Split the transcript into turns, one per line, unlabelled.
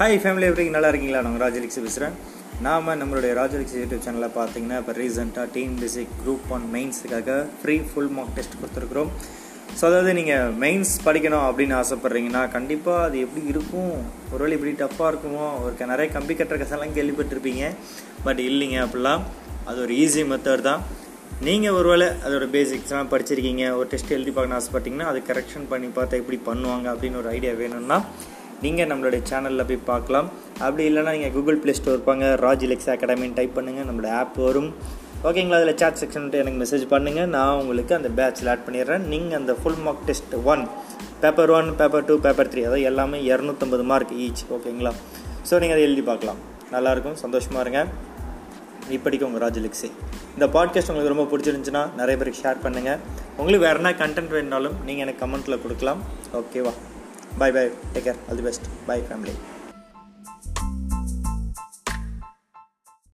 Hi family எப்படி நல்லா இருக்கீங்களா? நாங்கள் ராஜலிக்ஸ் பேசுகிறேன் நாம் நம்மளுடைய ராஜலிக்ஸ் யூடியூப் சேனலில் பார்த்தீங்கன்னா இப்போ ரீசெண்டாக டீம் பேசிக் குரூப் ஒன் மெயின்ஸுக்காக ஃப்ரீ ஃபுல் மார்க் டெஸ்ட் கொடுத்துருக்குறோம். ஸோ அதாவது நீங்கள் மெயின்ஸ் படிக்கணும் அப்படின்னு ஆசைப்பட்றீங்கன்னா கண்டிப்பாக அது எப்படி இருக்கும்? ஒருவேளை இப்படி டஃப்பாக இருக்குமோ? ஒரு நிறைய கம்பி கட்டுற கசெல்லாம் கேள்விப்பட்டிருப்பீங்க. பட் இல்லைங்க அப்படிலாம். அது ஒரு ஈஸி மெத்தட் தான். நீங்கள் ஒருவேளை அதோட பேசிக்ஸ்லாம் படிச்சிருக்கீங்க ஒரு டெஸ்ட் எழுதி பார்க்கணும் ஆசைப்பட்டீங்கன்னா அது கரெக்ஷன் பண்ணி பார்த்தா எப்படி பண்ணுவாங்க அப்படின்னு ஒரு ஐடியா வேணும்னா நீங்கள் நம்மளுடைய சேனலில் போய் பார்க்கலாம். அப்படி இல்லைன்னா நீங்கள் கூகுள் ப்ளே ஸ்டோர் இருப்பாங்க ராஜிலெக்ஸ் அகாடமின்னு டைப் பண்ணுங்கள் நம்மளோட ஆப் வரும். ஓகேங்களா அதில் சாட் செக்ஷன் எனக்கு மெசேஜ் பண்ணுங்கள் நான் உங்களுக்கு அந்த பேட்சில் ஆட் பண்ணிடுறேன். நீங்கள் அந்த full mark test one paper one paper two paper three அதாவது எல்லாமே இரநூத்தம்பது மார்க் ஈச் ஓகேங்களா ஸோ நீங்கள் அதை எழுதி பார்க்கலாம். நல்லாயிருக்கும் சந்தோஷமாக இருங்க. இப்படிக்கு உங்கள் ராஜலிக்ஸி இந்த பாட்காஸ்ட் உங்களுக்கு ரொம்ப பிடிச்சிருந்துச்சுன்னா நிறைய பேருக்கு ஷேர் பண்ணுங்கள் உங்களுக்கு வேறு என்ன கண்டென்ட் வேணுனாலும் நீங்கள் எனக்கு கமெண்ட்டில் கொடுக்கலாம். ஓகேவா Bye bye. Take care. All the best. Bye, family.